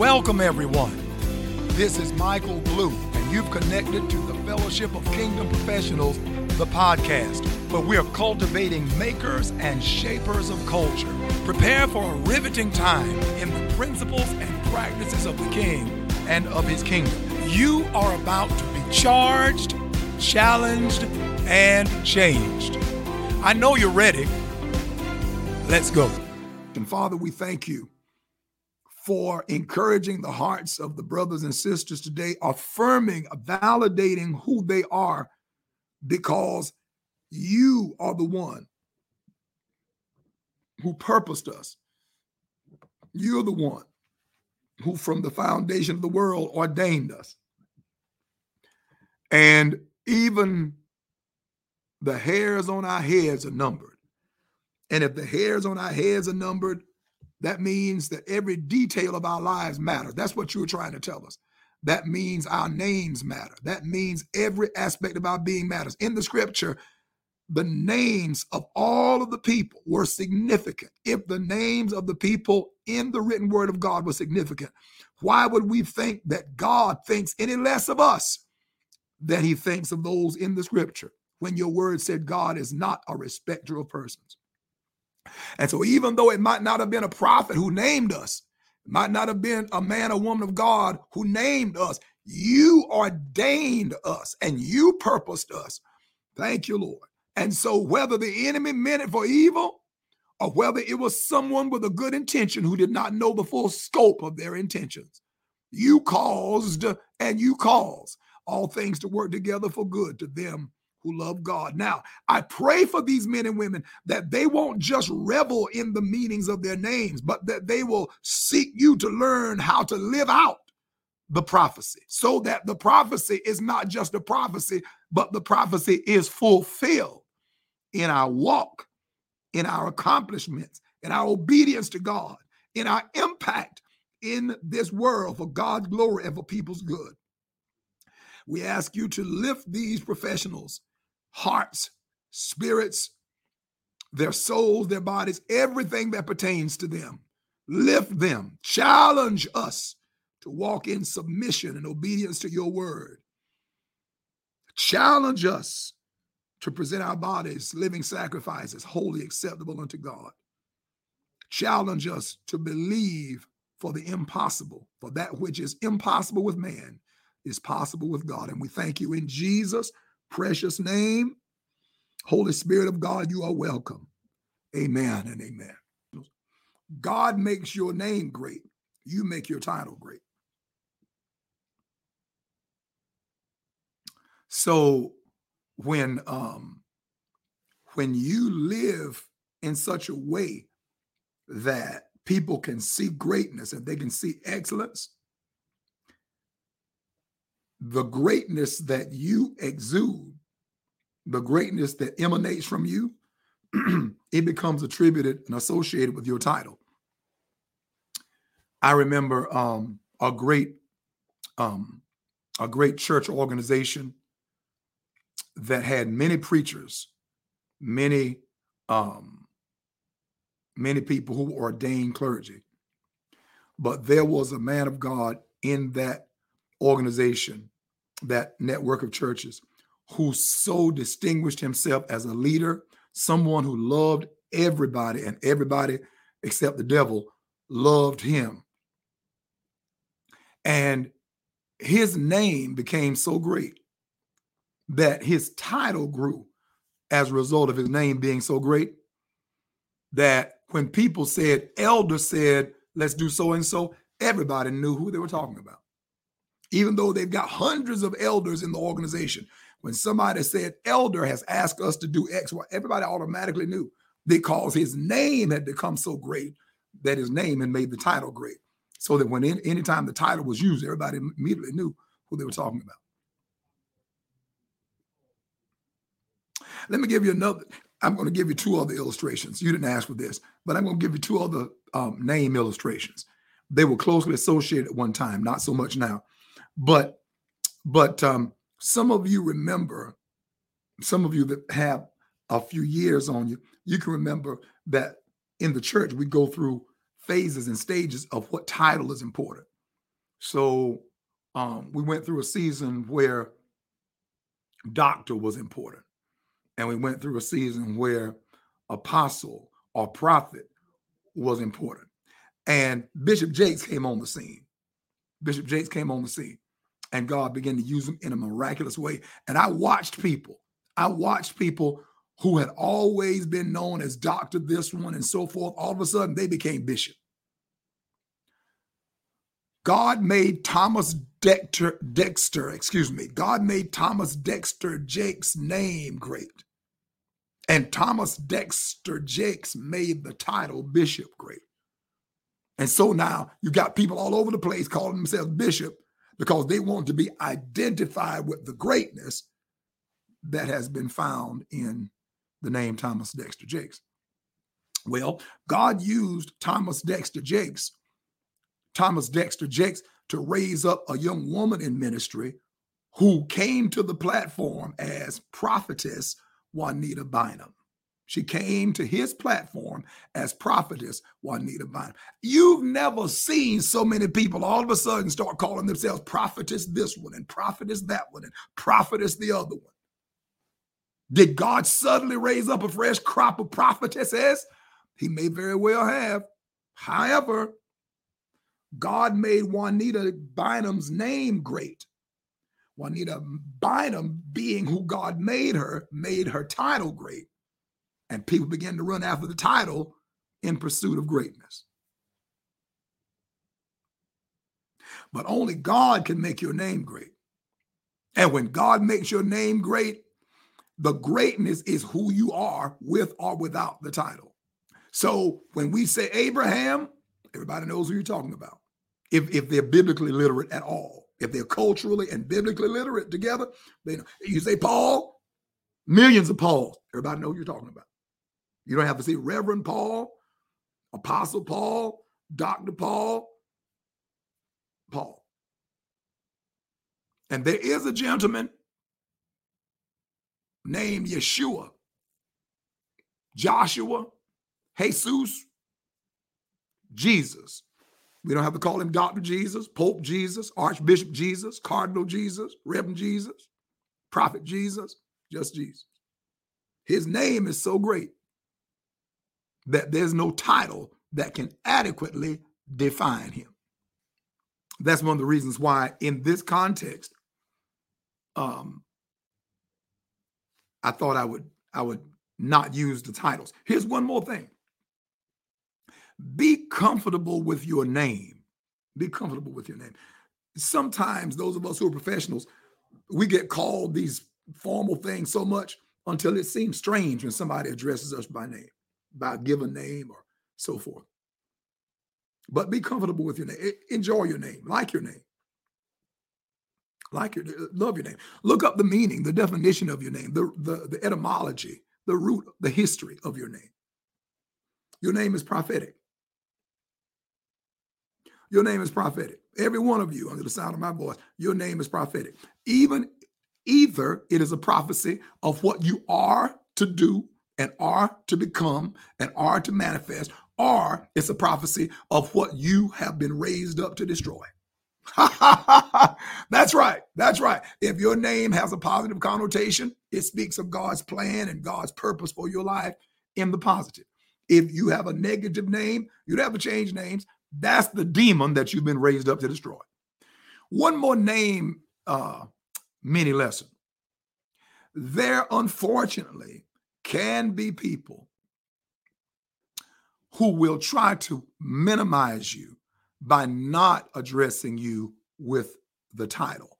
Welcome, everyone. This is Michael Blue, and you've connected to the Fellowship of Kingdom Professionals, the podcast, where we are cultivating makers and shapers of culture. Prepare for a riveting time in the principles and practices of the King and of his kingdom. You are about to be charged, challenged, and changed. I know you're ready. Let's go. And Father, we thank you for encouraging the hearts of the brothers and sisters today, affirming, validating who they are, because you are the one who purposed us. You're the one who, from the foundation of the world, ordained us. And even the hairs on our heads are numbered. And if the hairs on our heads are numbered, that means that every detail of our lives matters. That's what you were trying to tell us. That means our names matter. That means every aspect of our being matters. In the scripture, the names of all of the people were significant. If the names of the people in the written word of God were significant, why would we think that God thinks any less of us than he thinks of those in the scripture when your word said God is not a respecter of persons? And so, even though it might not have been a prophet who named us, might not have been a man or woman of God who named us, you ordained us and you purposed us. Thank you, Lord. And so, whether the enemy meant it for evil or whether it was someone with a good intention who did not know the full scope of their intentions, you caused and you cause all things to work together for good to them who love God. Now, I pray for these men and women that they won't just revel in the meanings of their names, but that they will seek you to learn how to live out the prophecy so that the prophecy is not just a prophecy, but the prophecy is fulfilled in our walk, in our accomplishments, in our obedience to God, in our impact in this world for God's glory and for people's good. We ask you to lift these professionals hearts, spirits, their souls, their bodies, everything that pertains to them. Lift them, challenge us to walk in submission and obedience to your word. Challenge us to present our bodies living sacrifices, wholly acceptable unto God. Challenge us to believe for the impossible, for that which is impossible with man is possible with God. And we thank you in Jesus' precious name. Holy Spirit of God, you are welcome. Amen and amen. God makes your name great. You make your title great. So when um when you live in such a way that people can see greatness and they can see excellence the greatness that you exude, the greatness that emanates from you, it becomes attributed and associated with your title. I remember um, a great um, a great church organization that had many preachers, many um, many people who ordained clergy. But there was a man of God in that organization that network of churches who so distinguished himself as a leader, someone who loved everybody, and everybody except the devil loved him. And his name became so great that his title grew as a result of his name being so great that when people said, elder said, let's do so and so, everybody knew who they were talking about even though they've got hundreds of elders in the organization. When somebody said elder has asked us to do X, Y, everybody automatically knew because his name had become so great that his name had made the title great. So that when any, anytime the title was used, everybody immediately knew who they were talking about. Let me give you another. I'm going to give you two other illustrations. You didn't ask for this, but I'm going to give you two other um, name illustrations. They were closely associated at one time, not so much now. But but um, some of you remember, some of you that have a few years on you, you can remember that in the church we go through phases and stages of what title is important. So um, we went through a season where doctor was important. And we went through a season where apostle or prophet was important. And Bishop Jakes came on the scene. Bishop Jakes came on the scene and God began to use them in a miraculous way. And I watched people, I watched people who had always been known as doctor this one and so forth. All of a sudden, they became bishop. God made Thomas Dexter, Dexter, excuse me, God made Thomas Dexter Jakes' name great. And Thomas Dexter Jakes made the title bishop great. And so now you got people all over the place calling themselves bishop because they want to be identified with the greatness that has been found in the name Thomas Dexter Jakes. Well, God used Thomas Dexter Jakes, Thomas Dexter Jakes, to raise up a young woman in ministry who came to the platform as prophetess Juanita Bynum. She came to his platform as prophetess Juanita Bynum. You've never seen so many people all of a sudden start calling themselves prophetess this one and prophetess that one and prophetess the other one. Did God suddenly raise up a fresh crop of prophetesses? He may very well have. However, God made Juanita Bynum's name great. Juanita Bynum, being who God made her, made her title great. And people began to run after the title in pursuit of greatness. But only God can make your name great. And when God makes your name great, the greatness is who you are with or without the title. So when we say Abraham, everybody knows who you're talking about. If, if they're biblically literate at all, if they're culturally and biblically literate together, they know. You say Paul, millions of Pauls, everybody knows who you're talking about. You don't have to say Reverend Paul, Apostle Paul, Dr. Paul, Paul. And there is a gentleman named Yeshua, Joshua, Jesus, Jesus. We don't have to call him Dr. Jesus, Pope Jesus, Archbishop Jesus, Cardinal Jesus, Reverend Jesus, Prophet Jesus, just Jesus. His name is so great that there's no title that can adequately define him. That's one of the reasons why, in this context, um, I thought I would I would not use the titles. Here's one more thing. Be comfortable with your name. Be comfortable with your name. Sometimes those of us who are professionals, we get called these formal things so much until it seems strange when somebody addresses us by name, by given name or so forth. But be comfortable with your name. Enjoy your name. Like your name like your uh, love your name look up the meaning the definition of your name the, the the etymology the root the history of your name your name is prophetic your name is prophetic every one of you under the sound of my voice your name is prophetic even either it is a prophecy of what you are to do and are to become and are to manifest or it's a prophecy of what you have been raised up to destroy That's right. That's right. If your name has a positive connotation, it speaks of God's plan and God's purpose for your life in the positive. If you have a negative name, you'd have to change names. That's the demon that you've been raised up to destroy. One more name uh, mini lesson. There, unfortunately, can be people who will try to minimize you by not addressing you with the title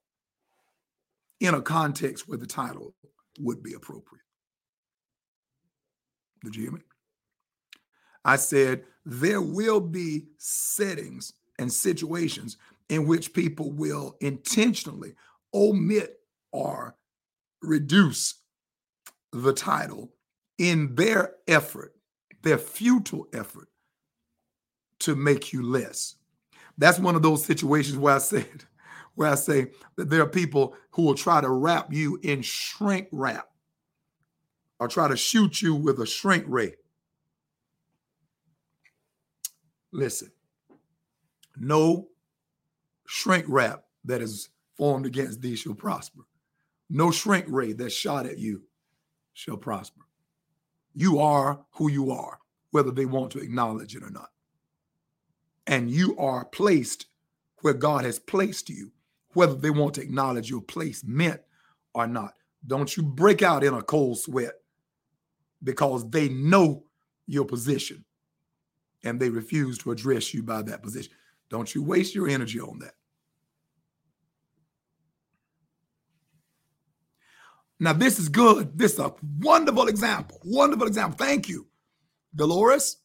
in a context where the title would be appropriate. Did you hear me? I said there will be settings and situations in which people will intentionally omit or reduce the title in their effort, their futile effort to make you less. That's one of those situations where I said, where I say that there are people who will try to wrap you in shrink wrap or try to shoot you with a shrink ray. Listen, no shrink wrap that is formed against thee shall prosper. No shrink ray that's shot at you shall prosper. You are who you are, whether they want to acknowledge it or not. And you are placed where God has placed you, whether they want to acknowledge your placement or not. Don't you break out in a cold sweat because they know your position and they refuse to address you by that position. Don't you waste your energy on that. Now, this is good. This is a wonderful example. Wonderful example. Thank you. Dolores,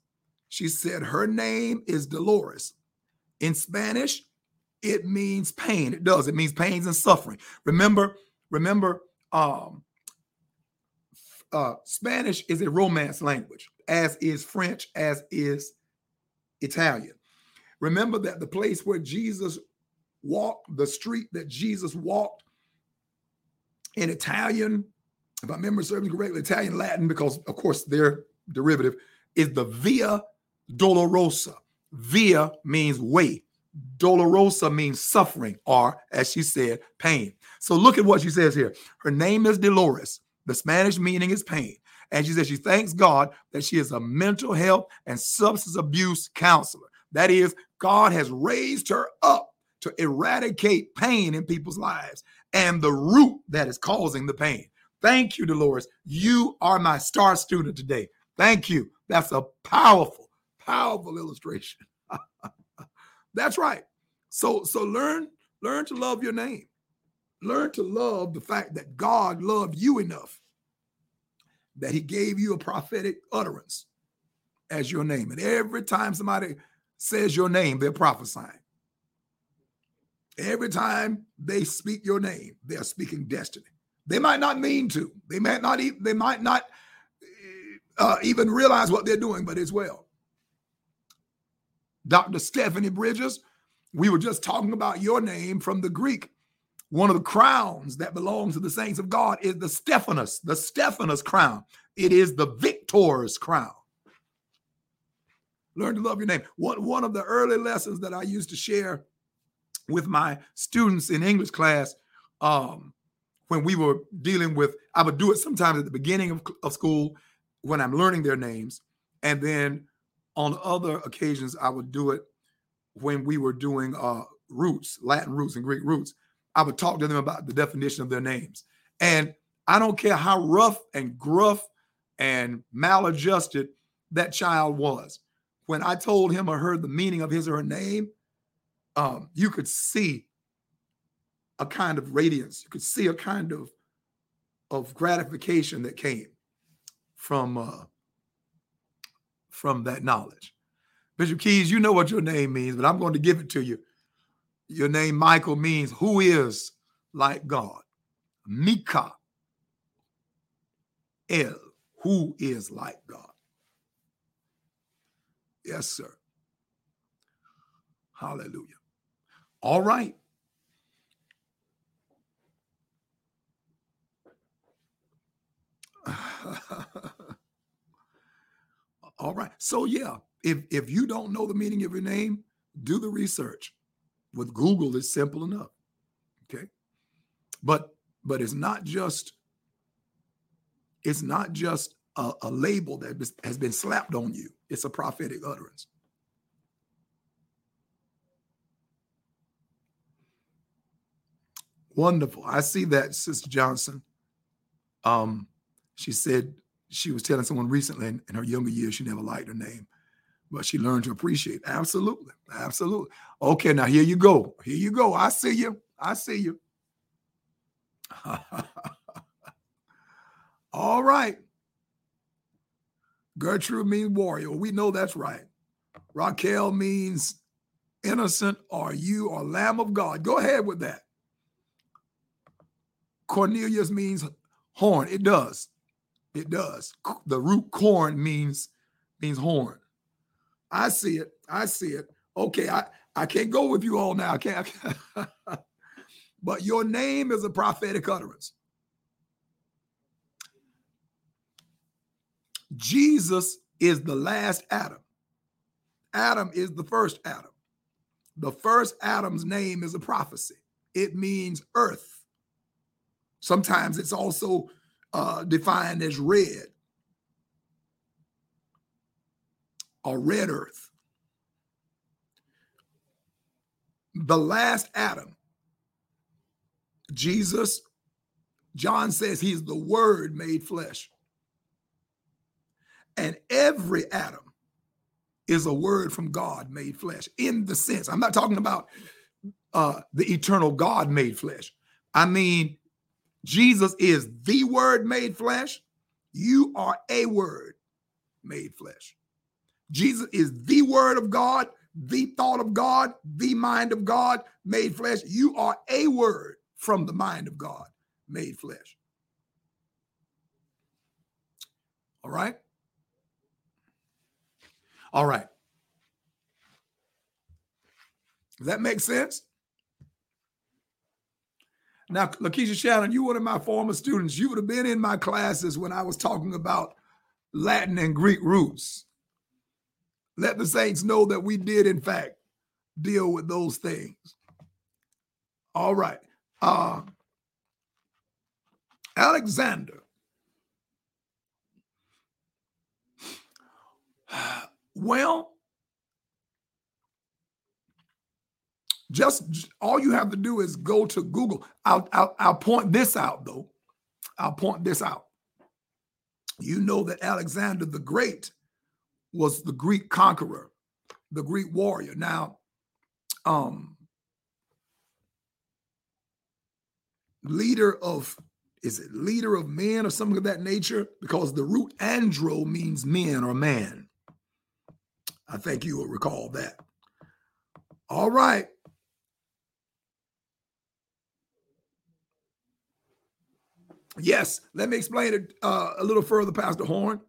she said her name is Dolores. In Spanish, it means pain. It does. It means pains and suffering. Remember, remember, um, uh, Spanish is a romance language, as is French, as is Italian. Remember that the place where Jesus walked, the street that Jesus walked in Italian, if I remember serving correctly, Italian Latin, because of course their derivative is the Via Dolorosa. Via means way. Dolorosa means suffering, or as she said, pain. So look at what she says here. Her name is Dolores. The Spanish meaning is pain. And she says she thanks God that she is a mental health and substance abuse counselor. That is, God has raised her up to eradicate pain in people's lives and the root that is causing the pain. Thank you, Dolores. You are my star student today. Thank you. That's a powerful, powerful illustration. That's right. So so learn learn to love your name. Learn to love the fact that God loved you enough that he gave you a prophetic utterance as your name. And every time somebody says your name, they're prophesying. Every time they speak your name, they're speaking destiny. They might not mean to. They might not. Even, they might not uh, even realize what they're doing, but it's well. Dr. Stephanie Bridges, we were just talking about your name from the Greek. One of the crowns that belongs to the saints of God is the Stephanus, the Stephanus crown. It is the victor's crown. Learn to love your name. One, one of the early lessons that I used to share with my students in English class um, when we were dealing with, I would do it sometimes at the beginning of, of school when I'm learning their names. And then on other occasions, I would do it when we were doing uh, roots, Latin roots and Greek roots. I would talk to them about the definition of their names. And I don't care how rough and gruff and maladjusted that child was. When I told him or her the meaning of his or her name, um, you could see a kind of radiance. You could see a kind of of gratification that came from uh, from that knowledge. Bishop Keys, you know what your name means, but I'm going to give it to you. Your name, Michael, means who is like God. Mika El, who is like God. Yes, sir. Hallelujah. All right. All right. So yeah, if if you don't know the meaning of your name, do the research. With Google, it's simple enough. Okay. But but it's not just it's not just a, a label that has been slapped on you. It's a prophetic utterance. Wonderful. I see that, Sister Johnson. Um, she said she was telling someone recently in, in her younger years she never liked her name, but she learned to appreciate. Absolutely, absolutely. Okay, now here you go. Here you go. I see you. I see you. All right. Gertrude means warrior. We know that's right. Raquel means innocent or you or lamb of God. Go ahead with that. Cornelius means horn. It does. It does. The root corn means means horn. I see it. I see it. Okay, I I can't go with you all now. I can't. but your name is a prophetic utterance. Jesus is the last Adam. Adam is the first Adam. the first Adam's name is a prophecy. It means earth. Sometimes it's also uh, defined as red or red earth. The last Adam, Jesus, John says he's the word made flesh. And every Adam is a word from God made flesh in the sense. I'm not talking about uh, the eternal God made flesh. I mean, Jesus is the word made flesh. You are a word made flesh. Jesus is the word of God, the thought of God, the mind of God made flesh. You are a word from the mind of God made flesh. All right. All right. Does that make sense? Now, Lakeisha Shannon, you were one of my former students. You would have been in my classes when I was talking about Latin and Greek roots. Let the saints know that we did, in fact, deal with those things. All right. Uh, Alexander. Well, just all you have to do is go to Google. I'll, I'll, I'll point this out though. I'll point this out. You know that Alexander the Great was the Greek conqueror, the Greek warrior. Now, um, leader of is it leader of men or something of that nature? Because the root andro means men or man. I think you will recall that. All right. Yes, let me explain it uh, a little further, Pastor Horn.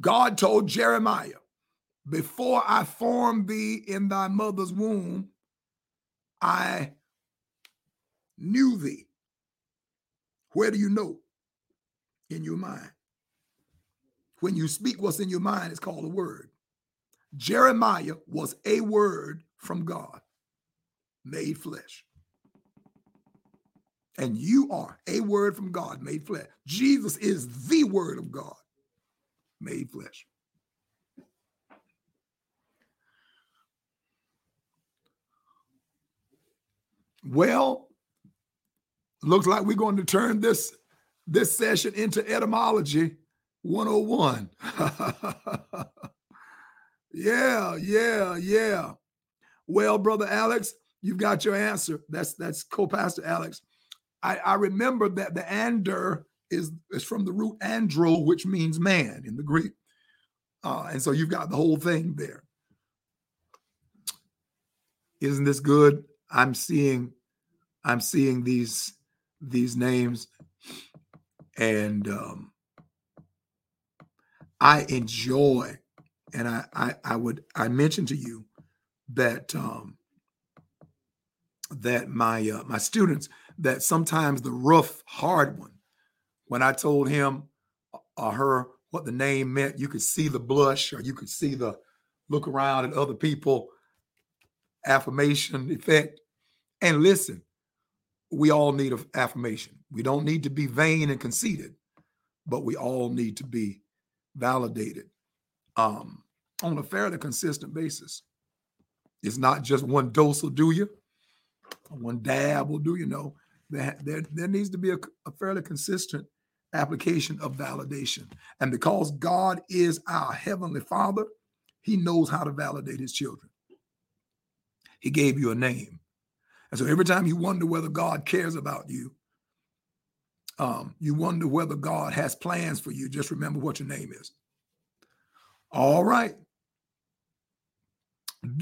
God told Jeremiah, Before I formed thee in thy mother's womb, I knew thee. Where do you know? In your mind. When you speak what's in your mind, it's called a word. Jeremiah was a word from God made flesh. And you are a word from God made flesh. Jesus is the word of God made flesh. Well, looks like we're going to turn this this session into etymology 101. yeah, yeah, yeah. Well, brother Alex, you've got your answer. That's that's co-pastor Alex. I, I remember that the ander is, is from the root andro, which means man in the Greek. Uh, and so you've got the whole thing there. Isn't this good? I'm seeing, I'm seeing these these names, and um, I enjoy, and I, I, I would I mentioned to you that um, that my uh, my students that sometimes the rough hard one, when I told him or her what the name meant, you could see the blush or you could see the look around at other people affirmation effect. And listen, we all need an affirmation. We don't need to be vain and conceited, but we all need to be validated um, on a fairly consistent basis. It's not just one dose will do you, one dab will do you. Know there, there, needs to be a, a fairly consistent application of validation. And because God is our heavenly Father, He knows how to validate His children. He gave you a name. And so every time you wonder whether God cares about you, um, you wonder whether God has plans for you, just remember what your name is. All right.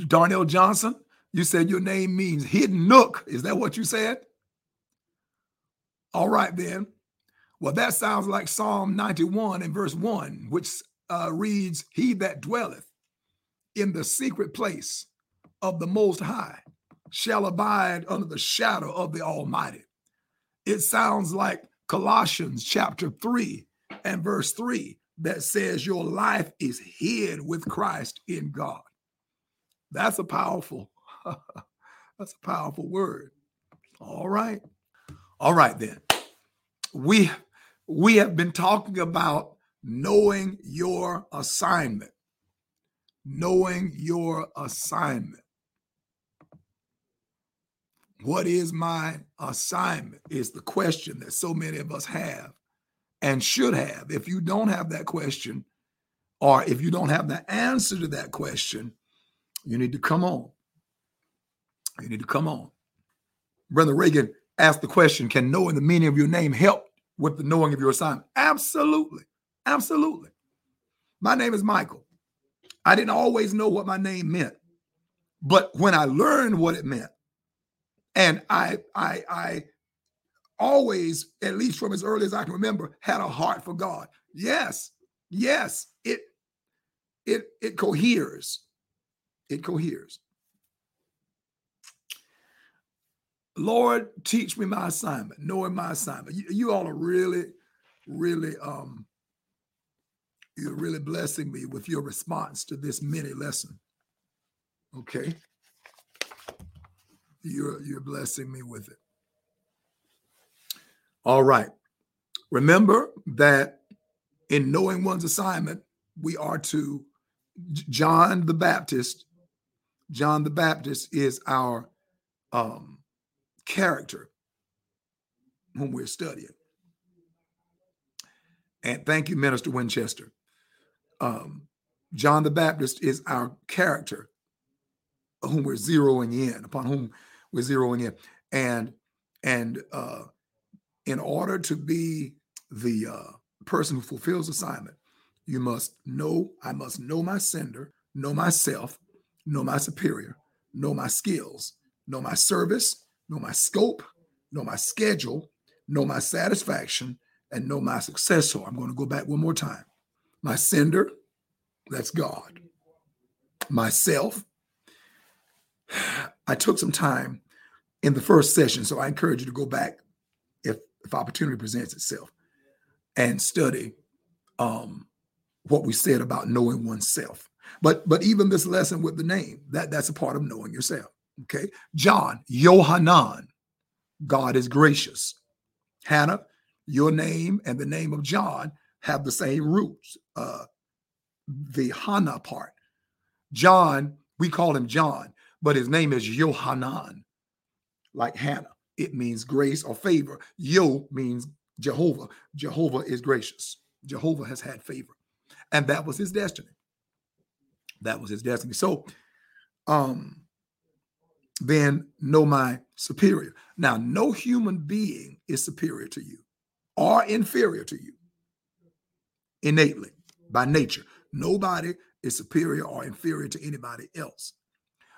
Darnell Johnson, you said your name means hidden nook. Is that what you said? All right, then. Well, that sounds like Psalm 91 and verse 1, which uh, reads, He that dwelleth in the secret place of the Most High shall abide under the shadow of the Almighty. It sounds like Colossians chapter 3 and verse 3 that says your life is hid with Christ in God. That's a powerful, that's a powerful word. All right. All right then. We we have been talking about knowing your assignment. Knowing your assignment. What is my assignment? Is the question that so many of us have and should have. If you don't have that question, or if you don't have the answer to that question, you need to come on. You need to come on. Brother Reagan asked the question Can knowing the meaning of your name help with the knowing of your assignment? Absolutely. Absolutely. My name is Michael. I didn't always know what my name meant, but when I learned what it meant, and I, I, I always, at least from as early as I can remember, had a heart for God. Yes, yes, it, it, it coheres. It coheres. Lord, teach me my assignment, knowing my assignment. You, you all are really, really, um, you're really blessing me with your response to this mini lesson. Okay. You're you're blessing me with it. All right. Remember that in knowing one's assignment, we are to John the Baptist. John the Baptist is our um, character whom we're studying. And thank you, Minister Winchester. Um, John the Baptist is our character whom we're zeroing in, upon whom we're zeroing in. And and uh, in order to be the uh, person who fulfills assignment, you must know, I must know my sender, know myself, know my superior, know my skills, know my service, know my scope, know my schedule, know my satisfaction, and know my successor. I'm going to go back one more time. My sender, that's God. Myself, I took some time in the first session, so I encourage you to go back if if opportunity presents itself and study um, what we said about knowing oneself. But but even this lesson with the name that that's a part of knowing yourself. Okay, John Yohanan, God is gracious. Hannah, your name and the name of John have the same roots. Uh, the Hannah part. John, we call him John, but his name is Yohanan, like Hannah. It means grace or favor. Yo means Jehovah. Jehovah is gracious. Jehovah has had favor. And that was his destiny. That was his destiny. So, um, then know my superior. Now, no human being is superior to you or inferior to you innately by nature. Nobody is superior or inferior to anybody else.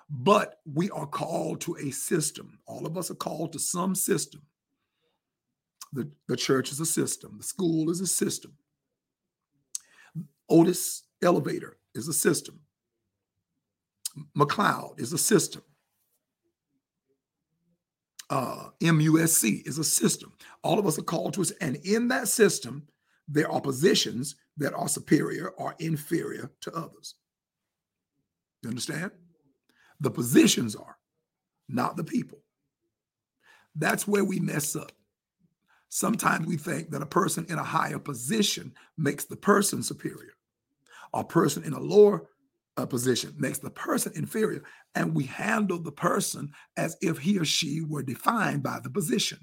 But we are called to a system. All of us are called to some system. The, the church is a system, the school is a system. Otis Elevator is a system. McLeod is a system. Uh, MUSC is a system. All of us are called to us. And in that system, there are positions that are superior or inferior to others. You understand? The positions are, not the people. That's where we mess up. Sometimes we think that a person in a higher position makes the person superior. A person in a lower uh, position makes the person inferior. And we handle the person as if he or she were defined by the position.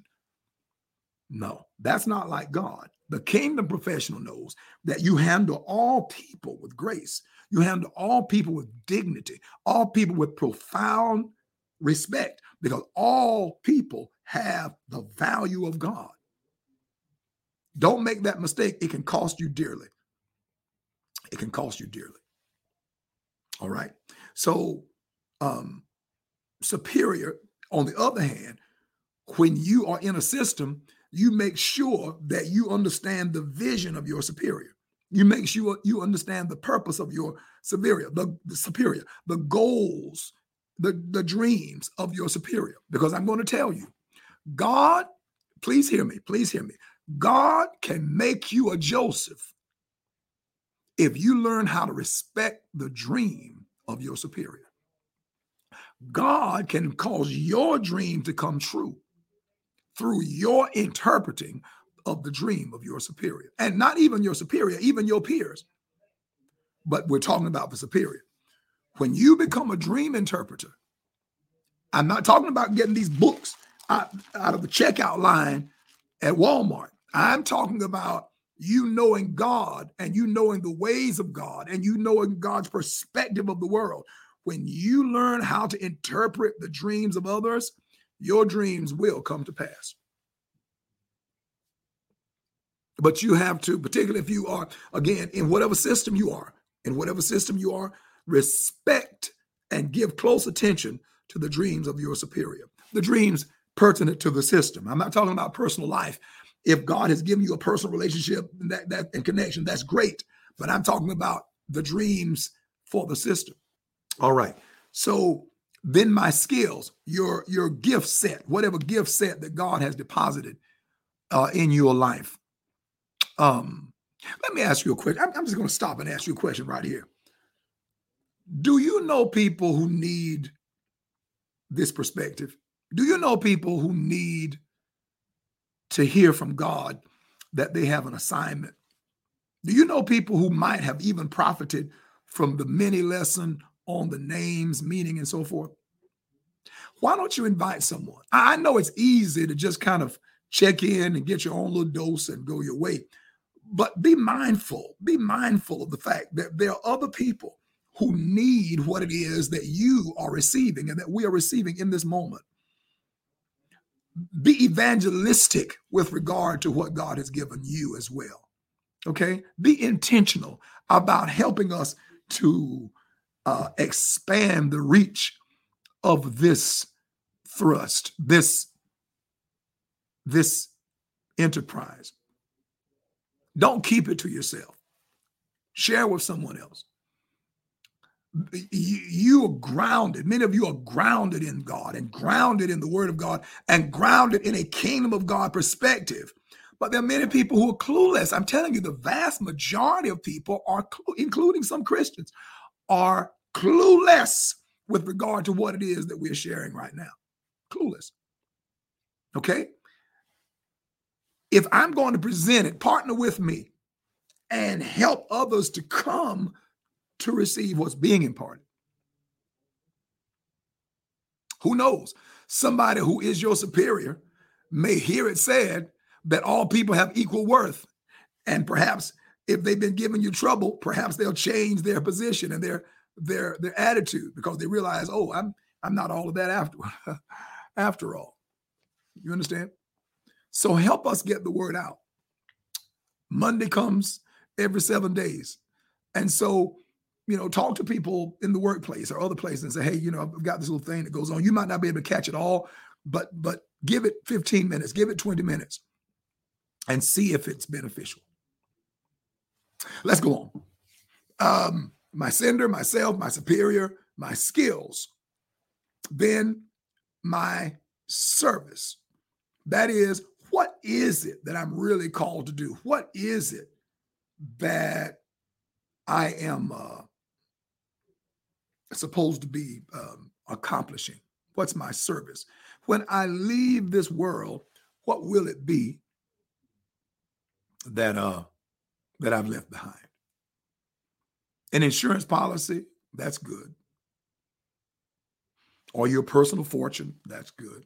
No, that's not like God. The kingdom professional knows that you handle all people with grace. You handle all people with dignity, all people with profound respect, because all people have the value of God. Don't make that mistake. It can cost you dearly. It can cost you dearly. All right. So, um, superior, on the other hand, when you are in a system you make sure that you understand the vision of your superior. You make sure you understand the purpose of your superior, the, the superior, the goals, the, the dreams of your superior. Because I'm going to tell you, God, please hear me, please hear me. God can make you a Joseph if you learn how to respect the dream of your superior. God can cause your dream to come true through your interpreting of the dream of your superior. And not even your superior, even your peers. But we're talking about the superior. When you become a dream interpreter, I'm not talking about getting these books out, out of the checkout line at Walmart. I'm talking about you knowing God and you knowing the ways of God and you knowing God's perspective of the world. When you learn how to interpret the dreams of others, your dreams will come to pass. But you have to, particularly if you are, again, in whatever system you are, in whatever system you are, respect and give close attention to the dreams of your superior, the dreams pertinent to the system. I'm not talking about personal life. If God has given you a personal relationship and that, that and connection, that's great. But I'm talking about the dreams for the system. All right. So then my skills, your your gift set, whatever gift set that God has deposited uh, in your life. Um, let me ask you a question. I'm, I'm just going to stop and ask you a question right here. Do you know people who need this perspective? Do you know people who need to hear from God that they have an assignment? Do you know people who might have even profited from the mini lesson on the names, meaning, and so forth? Why don't you invite someone? I know it's easy to just kind of check in and get your own little dose and go your way. But be mindful, be mindful of the fact that there are other people who need what it is that you are receiving and that we are receiving in this moment. Be evangelistic with regard to what God has given you as well. Okay? Be intentional about helping us to uh, expand the reach of this thrust, this, this enterprise. Don't keep it to yourself. Share with someone else. You, are grounded. Many of you are grounded in God and grounded in the Word of God and grounded in a kingdom of God perspective. But there are many people who are clueless. I'm telling you, the vast majority of people are, including some Christians, are clueless with regard to what it is that we're sharing right now. Clueless. Okay? if I'm going to present it, partner with me and help others to come to receive what's being imparted. Who knows? Somebody who is your superior may hear it said that all people have equal worth. And perhaps if they've been giving you trouble, perhaps they'll change their position and their their their attitude because they realize, oh, I'm I'm not all of that after after all. You understand? So help us get the word out. Monday comes every seven days. And so, you know, talk to people in the workplace or other places and say, hey, you know, I've got this little thing that goes on. You might not be able to catch it all, but but give it 15 minutes, give it 20 minutes and see if it's beneficial. Let's go on. Um, my sender, myself, my superior, my skills, then my service. That is what is it that I'm really called to do? What is it that I am uh, supposed to be um, accomplishing? What's my service? When I leave this world, what will it be that uh that I've left behind? An insurance policy, that's good. Or your personal fortune, that's good.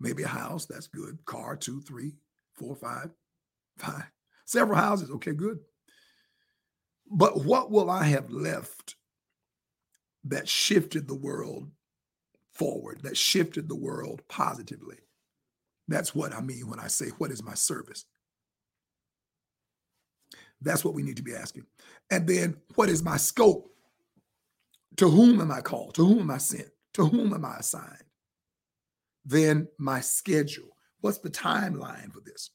Maybe a house, that's good. Car, two, three, four, five, five. Several houses, okay, good. But what will I have left that shifted the world forward, that shifted the world positively? That's what I mean when I say, What is my service? That's what we need to be asking. And then, what is my scope? To whom am I called? To whom am I sent? To whom am I assigned? then my schedule. What's the timeline for this?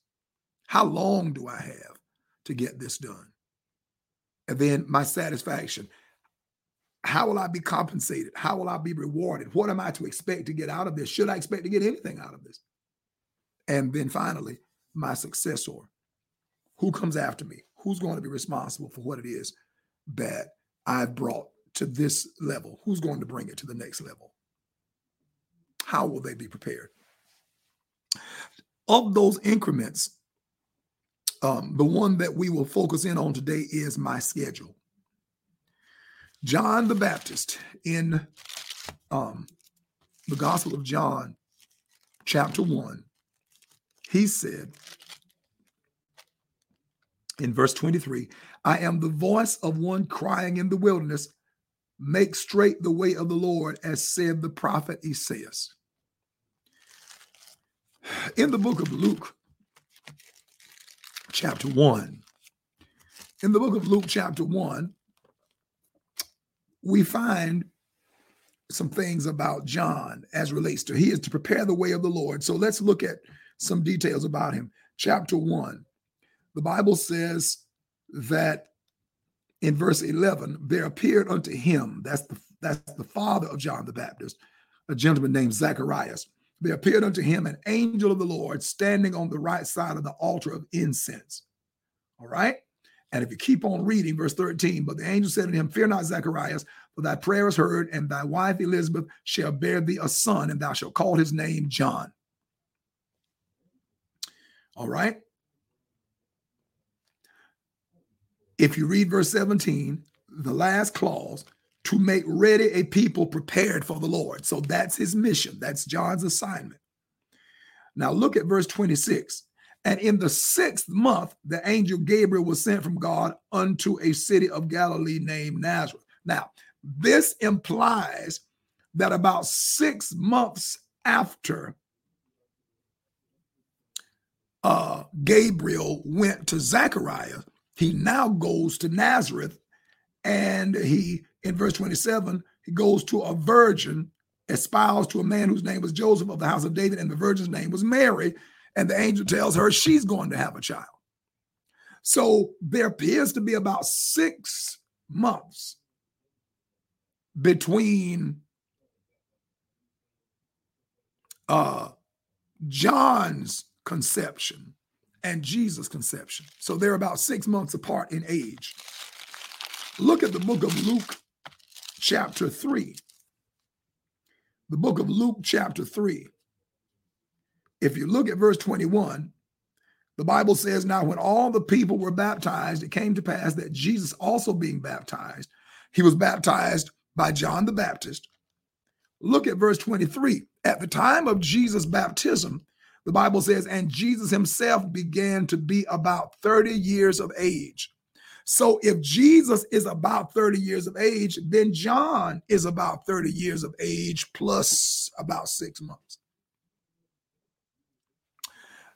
How long do I have to get this done? And then my satisfaction. How will I be compensated? How will I be rewarded? What am I to expect to get out of this? Should I expect to get anything out of this? And then finally, my successor. Who comes after me? Who's going to be responsible for what it is that I've brought to this level? Who's going to bring it to the next level? how will they be prepared? Of those increments, um, the one that we will focus in on today is my schedule. John the Baptist in um, the Gospel of John, chapter 1, he said in verse 23 I am the voice of one crying in the wilderness, make straight the way of the Lord, as said the prophet Isaiah. In the book of Luke, chapter 1, in the book of Luke, chapter 1, we find some things about John as relates to he is to prepare the way of the Lord. So let's look at some details about him. Chapter 1. The Bible says that in verse 11 there appeared unto him that's the that's the father of John the Baptist, a gentleman named Zacharias. There appeared unto him an angel of the Lord standing on the right side of the altar of incense. All right? And if you keep on reading, verse 13, but the angel said to him, Fear not, Zacharias, for thy prayer is heard, and thy wife Elizabeth shall bear thee a son, and thou shalt call his name John. All right. If you read verse 17, the last clause, to make ready a people prepared for the Lord. So that's his mission. That's John's assignment. Now look at verse 26. And in the sixth month, the angel Gabriel was sent from God unto a city of Galilee named Nazareth. Now, this implies that about six months after uh, Gabriel went to Zechariah, he now goes to Nazareth and he, in verse 27, he goes to a virgin espoused to a man whose name was Joseph of the house of David, and the virgin's name was Mary. And the angel tells her she's going to have a child. So there appears to be about six months between uh, John's conception and Jesus' conception. So they're about six months apart in age. Look at the book of Luke, chapter 3. The book of Luke, chapter 3. If you look at verse 21, the Bible says, Now when all the people were baptized, it came to pass that Jesus also being baptized, he was baptized by John the Baptist. Look at verse 23. At the time of Jesus' baptism, the Bible says, and Jesus himself began to be about 30 years of age. So if Jesus is about 30 years of age, then John is about 30 years of age plus about six months.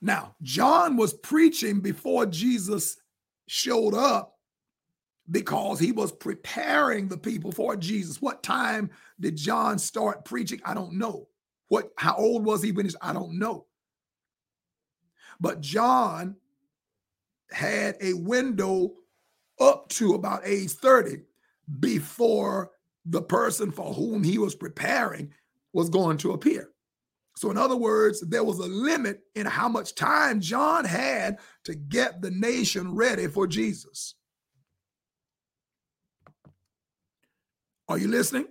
Now, John was preaching before Jesus showed up because he was preparing the people for Jesus. What time did John start preaching? I don't know. What how old was he when he I don't know. But John had a window up to about age 30 before the person for whom he was preparing was going to appear. So, in other words, there was a limit in how much time John had to get the nation ready for Jesus. Are you listening?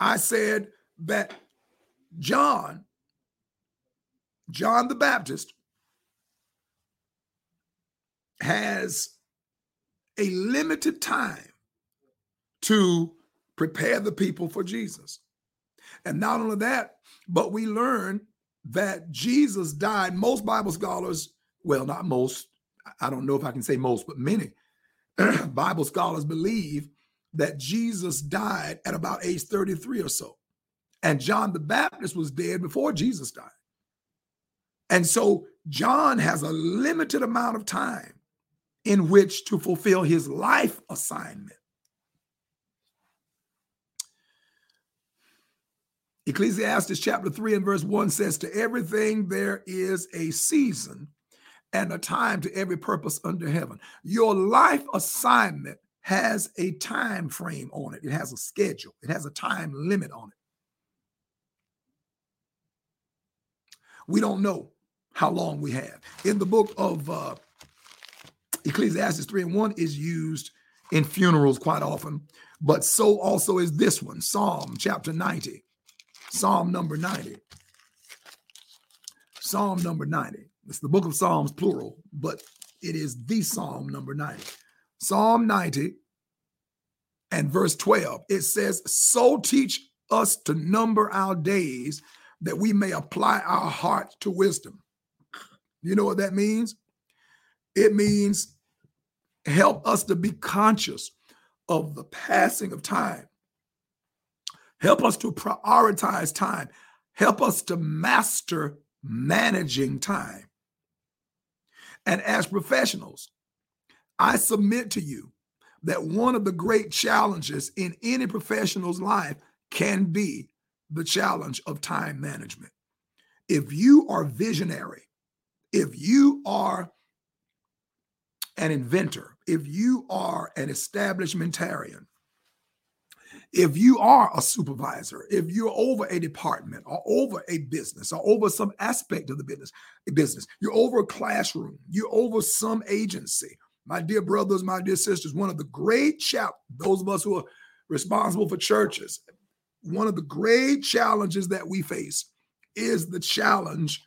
I said that John John the Baptist has a limited time to prepare the people for Jesus. And not only that, but we learn that Jesus died. Most Bible scholars, well, not most, I don't know if I can say most, but many Bible scholars believe that Jesus died at about age 33 or so. And John the Baptist was dead before Jesus died. And so John has a limited amount of time in which to fulfill his life assignment. Ecclesiastes chapter 3 and verse 1 says, To everything there is a season and a time to every purpose under heaven. Your life assignment has a time frame on it, it has a schedule, it has a time limit on it. We don't know how long we have. In the book of uh, Ecclesiastes 3 and 1 is used in funerals quite often, but so also is this one, Psalm chapter 90. Psalm number 90. Psalm number 90. It's the book of Psalms, plural, but it is the Psalm number 90. Psalm 90 and verse 12. It says, So teach us to number our days that we may apply our heart to wisdom. You know what that means? It means help us to be conscious of the passing of time. Help us to prioritize time. Help us to master managing time. And as professionals, I submit to you that one of the great challenges in any professional's life can be the challenge of time management. If you are visionary, if you are an inventor, if you are an establishmentarian, if you are a supervisor, if you're over a department or over a business or over some aspect of the business, business, you're over a classroom, you're over some agency. My dear brothers, my dear sisters, one of the great chap, those of us who are responsible for churches, one of the great challenges that we face is the challenge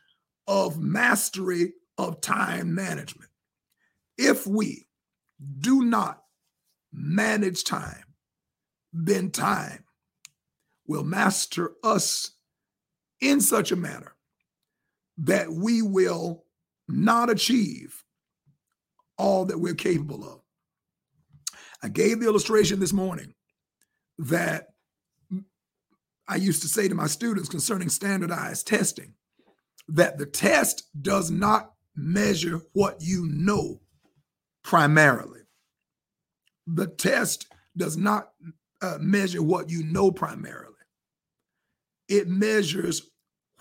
of mastery of time management. If we do not manage time, then time will master us in such a manner that we will not achieve all that we're capable of. I gave the illustration this morning that I used to say to my students concerning standardized testing that the test does not measure what you know primarily. The test does not uh, measure what you know primarily, it measures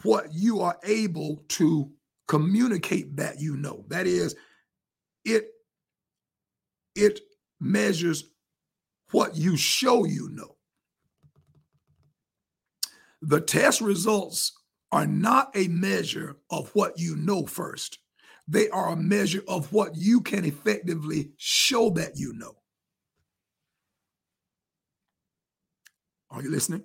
what you are able to communicate that you know. That is, it it measures what you show you know. The test results are not a measure of what you know first. They are a measure of what you can effectively show that you know. Are you listening?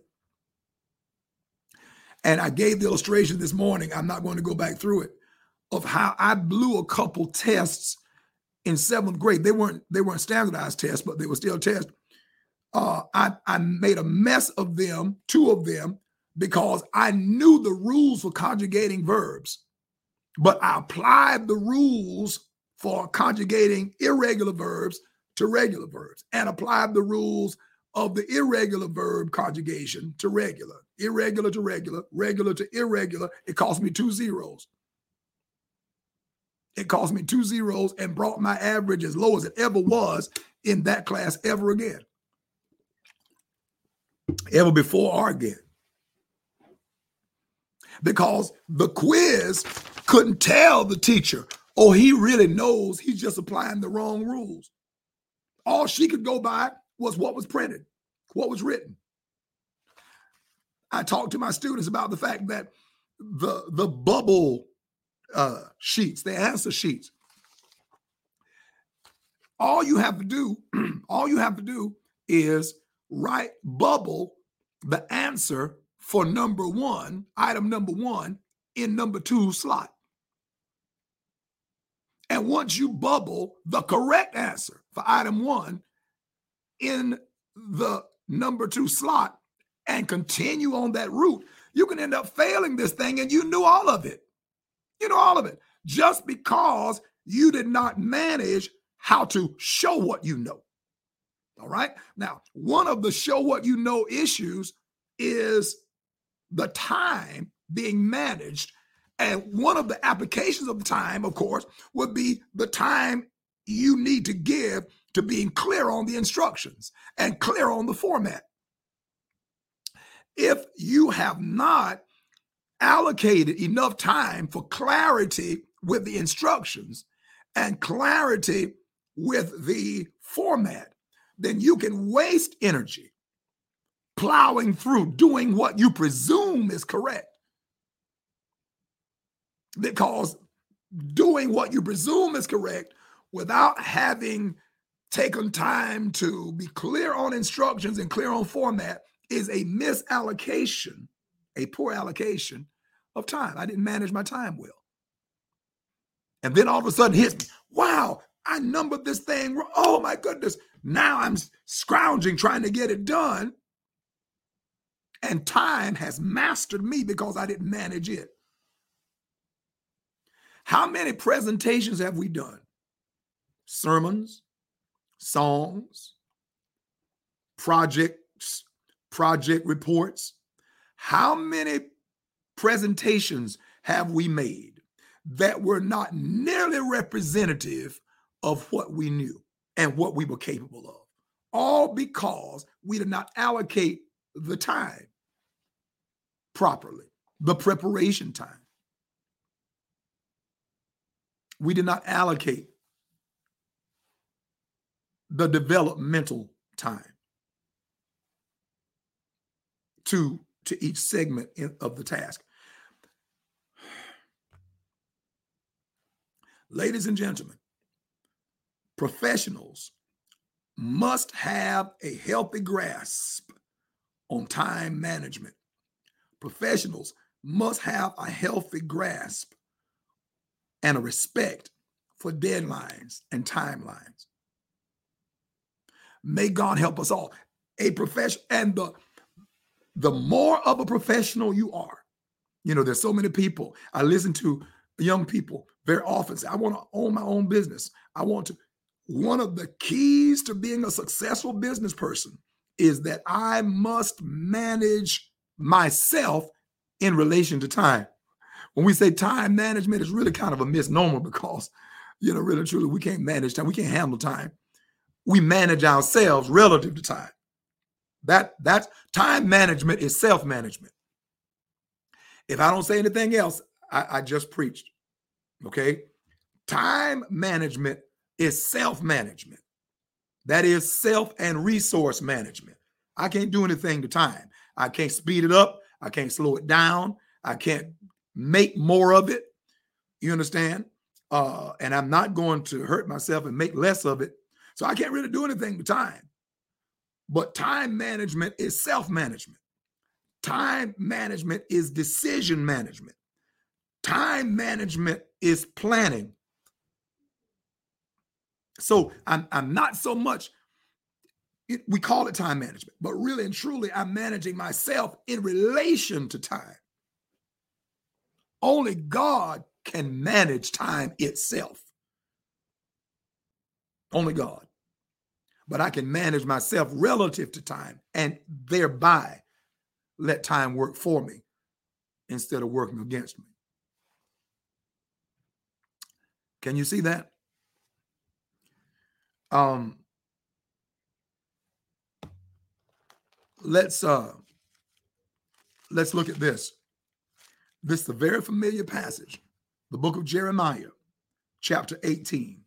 And I gave the illustration this morning. I'm not going to go back through it of how I blew a couple tests in seventh grade. They weren't they weren't standardized tests, but they were still tests. Uh, I I made a mess of them, two of them, because I knew the rules for conjugating verbs, but I applied the rules for conjugating irregular verbs to regular verbs and applied the rules of the irregular verb conjugation to regular, irregular to regular, regular to irregular. It cost me two zeros. It cost me two zeros and brought my average as low as it ever was in that class ever again. Ever before or again. Because the quiz couldn't tell the teacher, oh, he really knows he's just applying the wrong rules. All she could go by was what was printed, what was written. I talked to my students about the fact that the the bubble uh, sheets, the answer sheets. All you have to do, all you have to do is write bubble the answer for number one, item number one, in number two slot. And once you bubble the correct answer for item one in the number two slot and continue on that route, you can end up failing this thing and you knew all of it. You know, all of it. Just because you did not manage how to show what you know. All right. Now, one of the show what you know issues is the time being managed. And one of the applications of the time, of course, would be the time you need to give to being clear on the instructions and clear on the format. If you have not allocated enough time for clarity with the instructions and clarity with the format, then you can waste energy plowing through doing what you presume is correct. Because doing what you presume is correct without having taken time to be clear on instructions and clear on format is a misallocation a poor allocation of time. I didn't manage my time well. And then all of a sudden hits me. Wow, I numbered this thing. Oh my goodness. Now I'm scrounging trying to get it done. And time has mastered me because I didn't manage it. How many presentations have we done? Sermons, songs, projects, project reports. How many presentations have we made that were not nearly representative of what we knew and what we were capable of? All because we did not allocate the time properly, the preparation time. We did not allocate the developmental time to, to each segment of the task. Ladies and gentlemen, professionals must have a healthy grasp on time management. Professionals must have a healthy grasp and a respect for deadlines and timelines. May God help us all. A profession and the the more of a professional you are, you know, there's so many people. I listen to young people very often say, I want to own my own business. I want to. One of the keys to being a successful business person is that I must manage myself in relation to time. When we say time management, it's really kind of a misnomer because, you know, really truly, we can't manage time. We can't handle time we manage ourselves relative to time. That that's time management is self-management. If I don't say anything else, I, I just preached. Okay. Time management is self-management. That is self and resource management. I can't do anything to time. I can't speed it up. I can't slow it down. I can't make more of it. You understand? Uh, and I'm not going to hurt myself and make less of it so I can't really do anything with time. But time management is self management. Time management is decision management. Time management is planning. So I'm, I'm not so much, it, we call it time management, but really and truly, I'm managing myself in relation to time. Only God can manage time itself. Only God but I can manage myself relative to time and thereby let time work for me instead of working against me. Can you see that? Um let's uh let's look at this. This is a very familiar passage, the book of Jeremiah, chapter 18.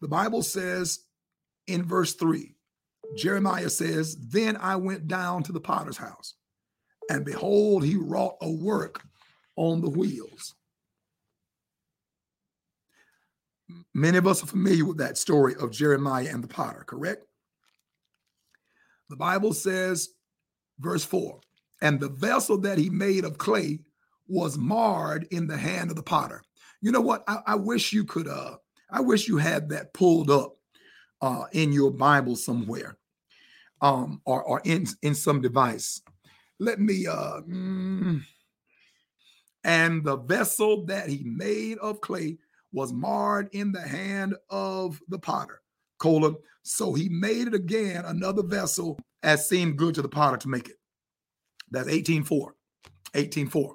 The Bible says in verse 3, Jeremiah says, Then I went down to the potter's house, and behold, he wrought a work on the wheels. Many of us are familiar with that story of Jeremiah and the potter, correct? The Bible says, verse 4 And the vessel that he made of clay was marred in the hand of the potter. You know what? I, I wish you could, uh, I wish you had that pulled up uh, in your Bible somewhere um, or, or in, in some device. Let me, uh, mm, and the vessel that he made of clay was marred in the hand of the potter. Colon. So he made it again, another vessel as seemed good to the potter to make it. That's 18.4. 18.4.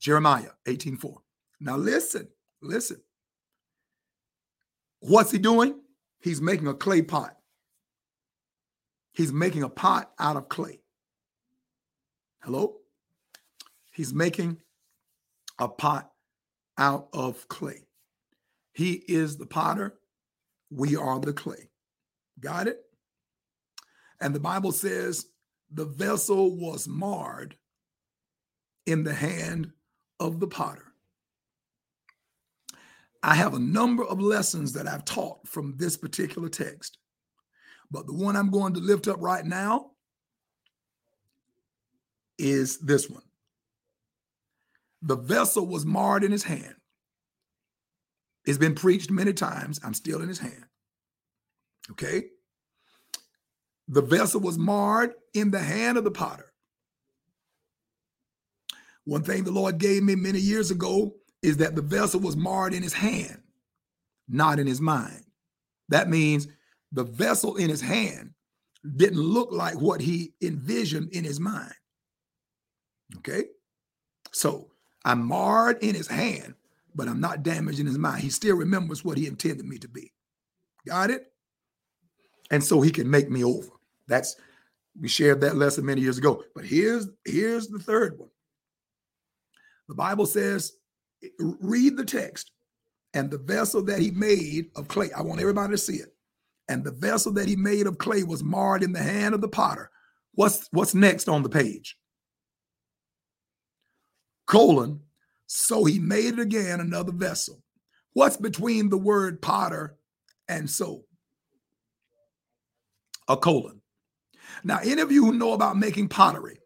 Jeremiah 18.4. Now listen, listen. What's he doing? He's making a clay pot. He's making a pot out of clay. Hello? He's making a pot out of clay. He is the potter. We are the clay. Got it? And the Bible says the vessel was marred in the hand of the potter. I have a number of lessons that I've taught from this particular text. But the one I'm going to lift up right now is this one. the vessel was marred in his hand. It's been preached many times. I'm still in his hand. Okay. The vessel was marred in the hand of the potter. One thing the Lord gave me many years ago is that the vessel was marred in his hand, not in his mind. That means the vessel in his hand didn't look like what he envisioned in his mind. Okay? So I'm marred in his hand, but I'm not damaged in his mind. He still remembers what he intended me to be. Got it? And so he can make me over. That's we shared that lesson many years ago. But here's here's the third one. The Bible says, read the text, and the vessel that he made of clay. I want everybody to see it. And the vessel that he made of clay was marred in the hand of the potter. What's what's next on the page? Colon. So he made it again another vessel. What's between the word potter and so? A colon. Now, any of you who know about making pottery,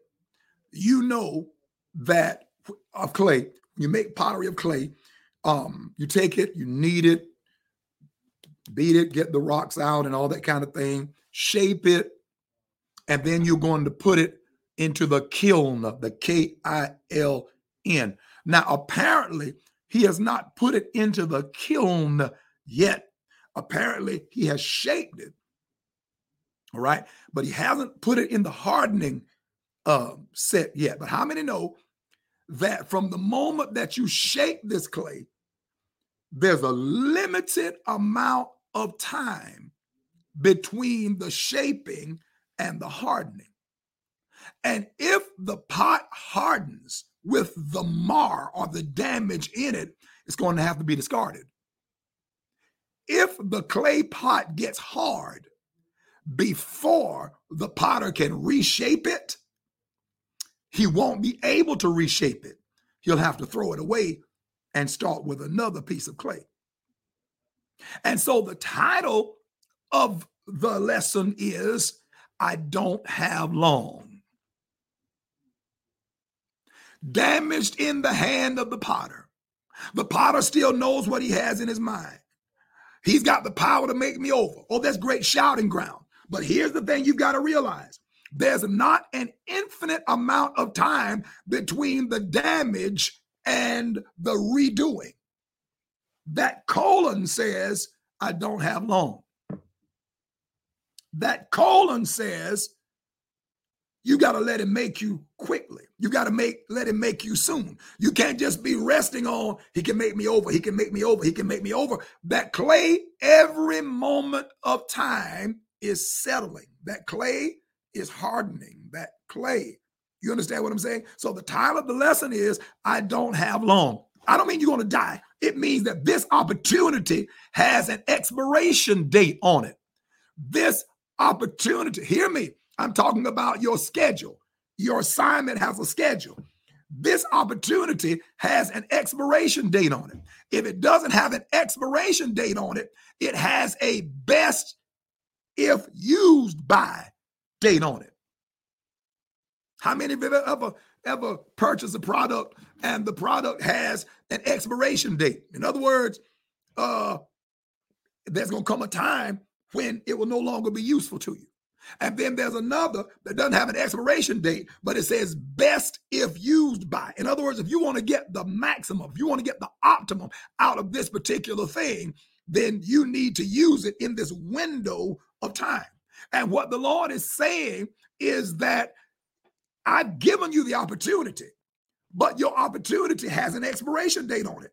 you know that of clay, you make pottery of clay, um, you take it, you knead it, beat it, get the rocks out and all that kind of thing, shape it, and then you're going to put it into the kiln, the K I L N. Now, apparently, he has not put it into the kiln yet. Apparently, he has shaped it. All right. But he hasn't put it in the hardening uh, set yet. But how many know that from the moment that you shape this clay, there's a limited amount of time between the shaping and the hardening. And if the pot hardens with the mar or the damage in it, it's going to have to be discarded. If the clay pot gets hard before the potter can reshape it, he won't be able to reshape it. He'll have to throw it away and start with another piece of clay. And so the title of the lesson is I Don't Have Long. Damaged in the hand of the potter. The potter still knows what he has in his mind. He's got the power to make me over. Oh, that's great shouting ground. But here's the thing you've got to realize there's not an infinite amount of time between the damage and the redoing. That colon says, I don't have long. That colon says, you got to let him make you quickly. You got to make let him make you soon. You can't just be resting on he can make me over, he can make me over, he can make me over. That clay every moment of time is settling. That clay is hardening. That clay. You understand what I'm saying? So the title of the lesson is I don't have long. I don't mean you're going to die. It means that this opportunity has an expiration date on it. This opportunity, hear me, I'm talking about your schedule. Your assignment has a schedule. This opportunity has an expiration date on it. If it doesn't have an expiration date on it, it has a best if used by date on it. How many of you ever ever purchased a product and the product has an expiration date? In other words, uh, there's gonna come a time when it will no longer be useful to you. And then there's another that doesn't have an expiration date, but it says best if used by. In other words, if you want to get the maximum, if you want to get the optimum out of this particular thing, then you need to use it in this window of time. And what the Lord is saying is that I've given you the opportunity, but your opportunity has an expiration date on it.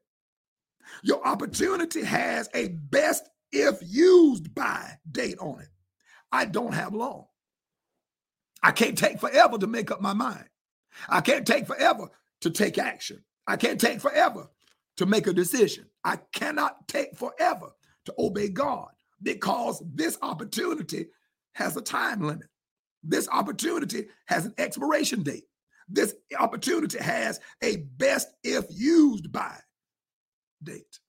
Your opportunity has a best if used by date on it. I don't have long. I can't take forever to make up my mind. I can't take forever to take action. I can't take forever to make a decision. I cannot take forever to obey God because this opportunity has a time limit. This opportunity has an expiration date. This opportunity has a best if used by date.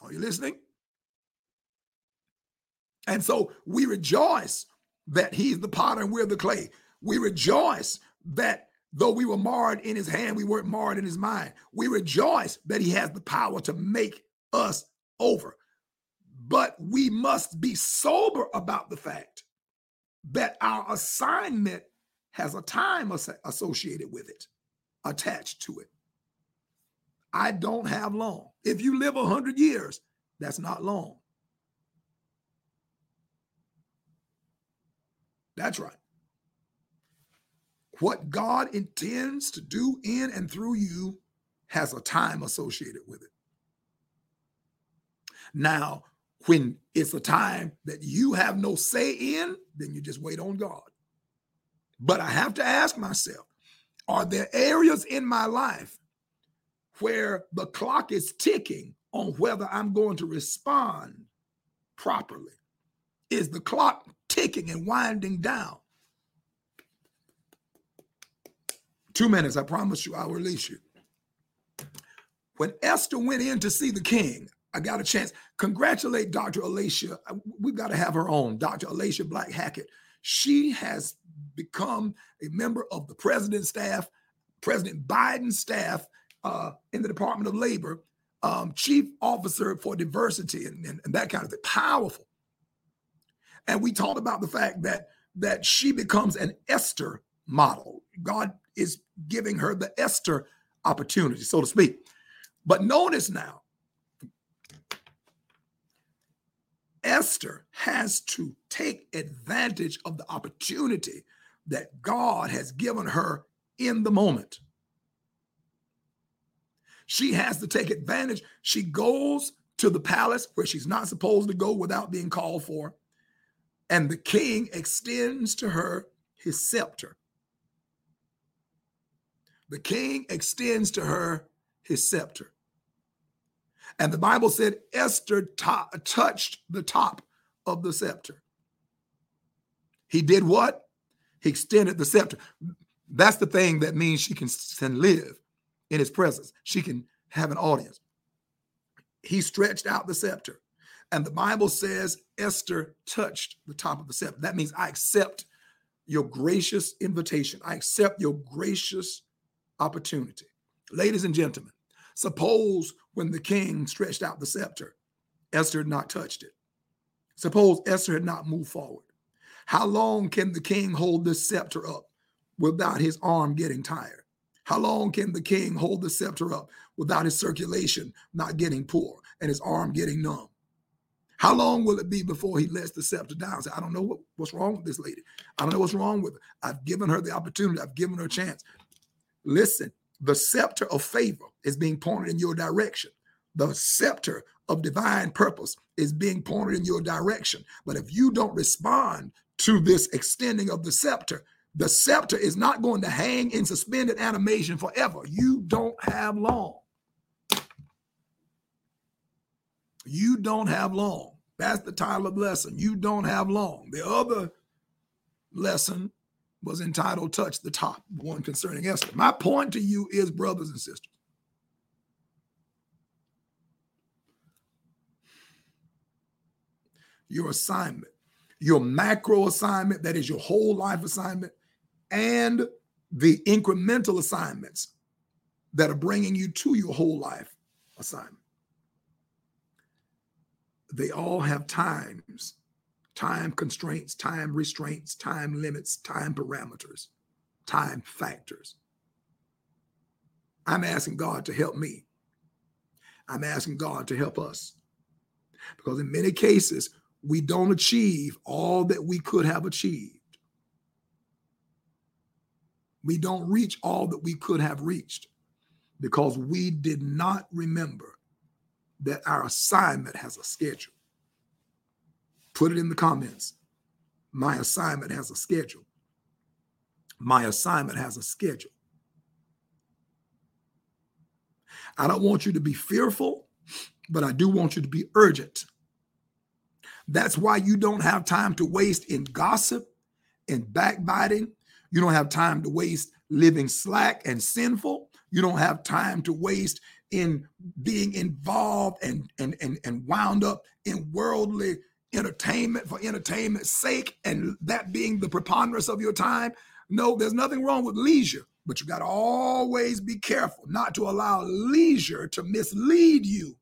Are you listening? And so we rejoice that he's the potter and we're the clay. We rejoice that Though we were marred in his hand, we weren't marred in his mind. We rejoice that he has the power to make us over. But we must be sober about the fact that our assignment has a time associated with it, attached to it. I don't have long. If you live 100 years, that's not long. That's right. What God intends to do in and through you has a time associated with it. Now, when it's a time that you have no say in, then you just wait on God. But I have to ask myself are there areas in my life where the clock is ticking on whether I'm going to respond properly? Is the clock ticking and winding down? Two minutes, I promise you, I'll release you. When Esther went in to see the king, I got a chance. Congratulate Dr. Alicia. We've got to have her on, Dr. Alicia Black Hackett. She has become a member of the president's staff, President Biden's staff uh, in the Department of Labor, um, chief officer for diversity and, and, and that kind of thing. Powerful. And we talked about the fact that that she becomes an Esther model. God is giving her the Esther opportunity, so to speak. But notice now, Esther has to take advantage of the opportunity that God has given her in the moment. She has to take advantage. She goes to the palace where she's not supposed to go without being called for. And the king extends to her his scepter. The king extends to her his scepter. And the Bible said Esther t- touched the top of the scepter. He did what? He extended the scepter. That's the thing that means she can, can live in his presence. She can have an audience. He stretched out the scepter. And the Bible says Esther touched the top of the scepter. That means I accept your gracious invitation. I accept your gracious opportunity. Ladies and gentlemen, suppose when the king stretched out the scepter, Esther had not touched it. Suppose Esther had not moved forward. How long can the king hold this scepter up without his arm getting tired? How long can the king hold the scepter up without his circulation not getting poor and his arm getting numb? How long will it be before he lets the scepter down? Say, I don't know what, what's wrong with this lady. I don't know what's wrong with her. I've given her the opportunity. I've given her a chance. Listen, the scepter of favor is being pointed in your direction. The scepter of divine purpose is being pointed in your direction. But if you don't respond to this extending of the scepter, the scepter is not going to hang in suspended animation forever. You don't have long. You don't have long. That's the title of lesson. You don't have long. The other lesson was entitled Touch the Top, one concerning Esther. My point to you is, brothers and sisters, your assignment, your macro assignment, that is your whole life assignment, and the incremental assignments that are bringing you to your whole life assignment. They all have times time constraints, time restraints, time limits, time parameters, time factors. I'm asking God to help me. I'm asking God to help us. Because in many cases, we don't achieve all that we could have achieved. We don't reach all that we could have reached because we did not remember that our assignment has a schedule. Put it in the comments. My assignment has a schedule. My assignment has a schedule. I don't want you to be fearful, but I do want you to be urgent. That's why you don't have time to waste in gossip and backbiting. You don't have time to waste living slack and sinful. You don't have time to waste in being involved and and and, and wound up in worldly entertainment for entertainment's sake and that being the preponderance of your time. No, there's nothing wrong with leisure, But you got to always be careful not to allow leisure to mislead you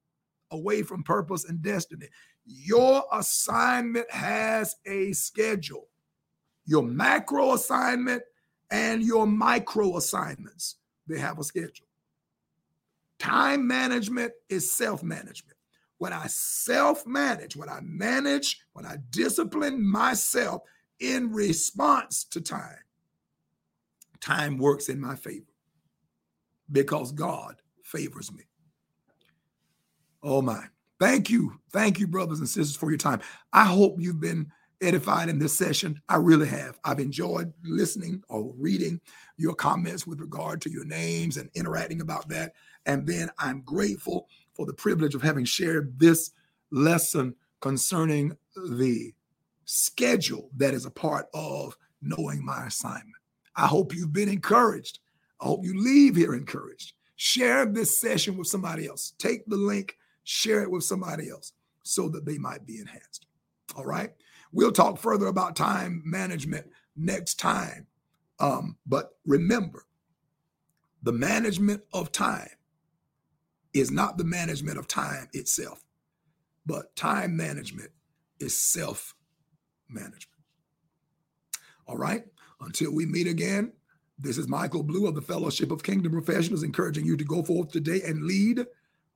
away from purpose and destiny. Your assignment has a schedule. Your macro assignment and your micro assignments, they have a schedule. Time management is self management. When I self manage, when I manage, when I discipline myself in response to time, time works in my favor because God favors me. Oh my. Thank you. Thank you, brothers and sisters, for your time. I hope you've been edified in this session. I really have. I've enjoyed listening or reading your comments with regard to your names and interacting about that. And then I'm grateful for the privilege of having shared this lesson concerning the schedule that is a part of knowing my assignment. I hope you've been encouraged. I hope you leave here encouraged. Share this session with somebody else. Take the link, share it with somebody else so that they might be enhanced. All right. We'll talk further about time management next time. Um, but remember, the management of time is not the management of time itself, but time management is self management. All right. Until we meet again, this is Michael Blue of the Fellowship of Kingdom Professionals, encouraging you to go forth today and lead.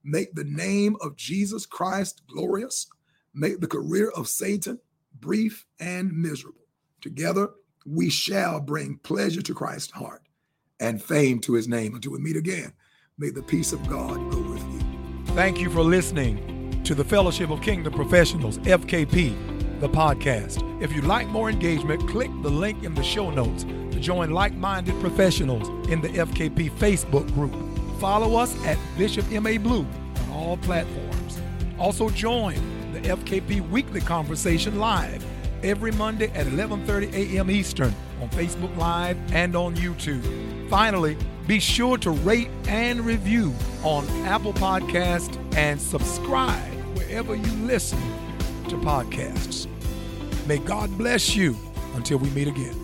Make the name of Jesus Christ glorious. Make the career of Satan brief and miserable. Together, we shall bring pleasure to Christ's heart and fame to his name. Until we meet again, may the peace of God go. Thank you for listening to the Fellowship of Kingdom Professionals, FKP the podcast. If you'd like more engagement, click the link in the show notes to join like minded professionals in the FKP Facebook group. Follow us at Bishop M.A. Blue on all platforms. Also, join the FKP Weekly Conversation live every Monday at 11:30 a.m. Eastern on Facebook Live and on YouTube. Finally, be sure to rate and review on Apple Podcast and subscribe wherever you listen to podcasts. May God bless you until we meet again.